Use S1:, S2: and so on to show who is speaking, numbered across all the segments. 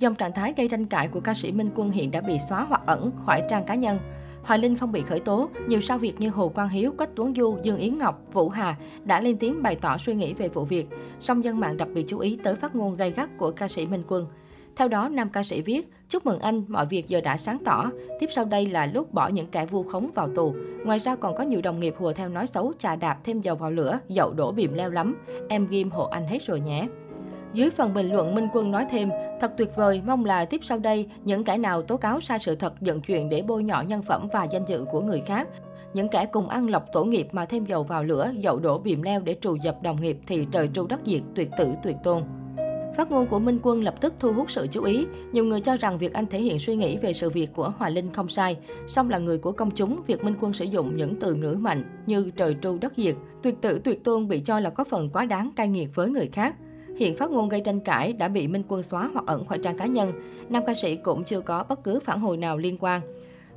S1: Dòng trạng thái gây tranh cãi của ca sĩ Minh Quân hiện đã bị xóa hoặc ẩn khỏi trang cá nhân. Hoài Linh không bị khởi tố, nhiều sao Việt như Hồ Quang Hiếu, Quách Tuấn Du, Dương Yến Ngọc, Vũ Hà đã lên tiếng bày tỏ suy nghĩ về vụ việc. Song dân mạng đặc biệt chú ý tới phát ngôn gay gắt của ca sĩ Minh Quân. Theo đó, nam ca sĩ viết, chúc mừng anh, mọi việc giờ đã sáng tỏ. Tiếp sau đây là lúc bỏ những kẻ vu khống vào tù. Ngoài ra còn có nhiều đồng nghiệp hùa theo nói xấu, trà đạp thêm dầu vào lửa, dậu đổ bìm leo lắm. Em ghim hộ anh hết rồi nhé. Dưới phần bình luận, Minh Quân nói thêm, thật tuyệt vời, mong là tiếp sau đây, những kẻ nào tố cáo sai sự thật, dẫn chuyện để bôi nhọ nhân phẩm và danh dự của người khác. Những kẻ cùng ăn lọc tổ nghiệp mà thêm dầu vào lửa, dậu đổ bìm leo để trù dập đồng nghiệp thì trời tru đất diệt, tuyệt tử tuyệt tôn. Phát ngôn của Minh Quân lập tức thu hút sự chú ý. Nhiều người cho rằng việc anh thể hiện suy nghĩ về sự việc của Hòa Linh không sai. Song là người của công chúng, việc Minh Quân sử dụng những từ ngữ mạnh như trời tru đất diệt, tuyệt tử tuyệt tôn bị cho là có phần quá đáng cay nghiệt với người khác. Hiện phát ngôn gây tranh cãi đã bị Minh Quân xóa hoặc ẩn khỏi trang cá nhân. Nam ca sĩ cũng chưa có bất cứ phản hồi nào liên quan.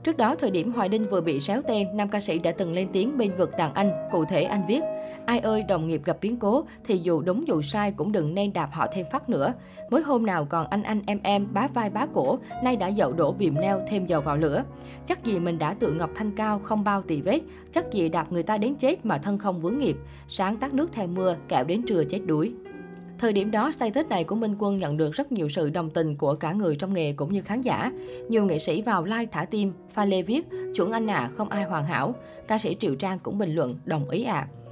S1: Trước đó, thời điểm Hoài Linh vừa bị xéo tên, nam ca sĩ đã từng lên tiếng bên vực đàn anh. Cụ thể anh viết, ai ơi đồng nghiệp gặp biến cố thì dù đúng dù sai cũng đừng nên đạp họ thêm phát nữa. Mới hôm nào còn anh anh em em bá vai bá cổ, nay đã dậu đổ bìm leo thêm dầu vào lửa. Chắc gì mình đã tự ngọc thanh cao không bao tỳ vết, chắc gì đạp người ta đến chết mà thân không vướng nghiệp. Sáng tắt nước theo mưa, kẹo đến trưa chết đuối. Thời điểm đó, status này của Minh Quân nhận được rất nhiều sự đồng tình của cả người trong nghề cũng như khán giả. Nhiều nghệ sĩ vào like thả tim, pha lê viết, chuẩn anh à, không ai hoàn hảo. Ca sĩ Triệu Trang cũng bình luận, đồng ý ạ. À.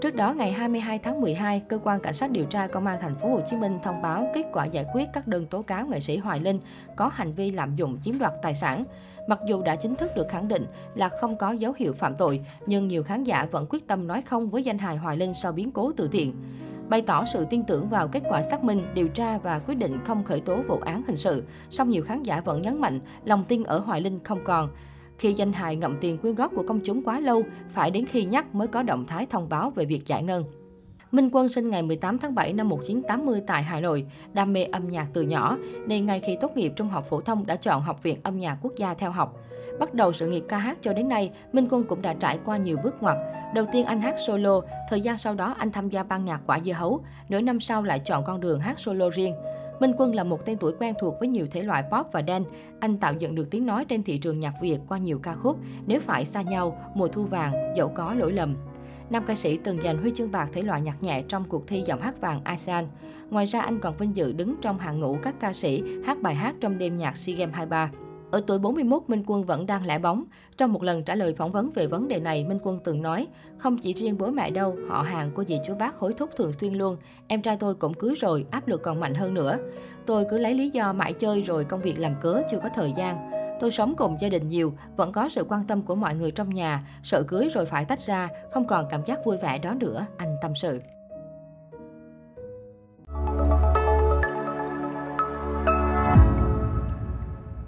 S1: Trước đó, ngày 22 tháng 12, cơ quan cảnh sát điều tra công an thành phố Hồ Chí Minh thông báo kết quả giải quyết các đơn tố cáo nghệ sĩ Hoài Linh có hành vi lạm dụng chiếm đoạt tài sản. Mặc dù đã chính thức được khẳng định là không có dấu hiệu phạm tội, nhưng nhiều khán giả vẫn quyết tâm nói không với danh hài Hoài Linh sau biến cố từ thiện bày tỏ sự tin tưởng vào kết quả xác minh, điều tra và quyết định không khởi tố vụ án hình sự. Song nhiều khán giả vẫn nhấn mạnh lòng tin ở Hoài Linh không còn. Khi danh hài ngậm tiền quyên góp của công chúng quá lâu, phải đến khi nhắc mới có động thái thông báo về việc giải ngân. Minh Quân sinh ngày 18 tháng 7 năm 1980 tại Hà Nội, đam mê âm nhạc từ nhỏ, nên ngay khi tốt nghiệp trung học phổ thông đã chọn Học viện Âm nhạc Quốc gia theo học. Bắt đầu sự nghiệp ca hát cho đến nay, Minh Quân cũng đã trải qua nhiều bước ngoặt. Đầu tiên anh hát solo, thời gian sau đó anh tham gia ban nhạc quả dưa hấu, nửa năm sau lại chọn con đường hát solo riêng. Minh Quân là một tên tuổi quen thuộc với nhiều thể loại pop và dance. Anh tạo dựng được tiếng nói trên thị trường nhạc Việt qua nhiều ca khúc Nếu phải xa nhau, Mùa thu vàng, Dẫu có lỗi lầm. Nam ca sĩ từng giành huy chương bạc thể loại nhạc nhẹ trong cuộc thi giọng hát vàng ASEAN. Ngoài ra, anh còn vinh dự đứng trong hàng ngũ các ca sĩ hát bài hát trong đêm nhạc SEA Games 23. Ở tuổi 41, Minh Quân vẫn đang lẻ bóng. Trong một lần trả lời phỏng vấn về vấn đề này, Minh Quân từng nói, không chỉ riêng bố mẹ đâu, họ hàng của dì chú bác hối thúc thường xuyên luôn. Em trai tôi cũng cưới rồi, áp lực còn mạnh hơn nữa. Tôi cứ lấy lý do mãi chơi rồi công việc làm cớ, chưa có thời gian. Tôi sống cùng gia đình nhiều, vẫn có sự quan tâm của mọi người trong nhà. Sợ cưới rồi phải tách ra, không còn cảm giác vui vẻ đó nữa, anh tâm sự.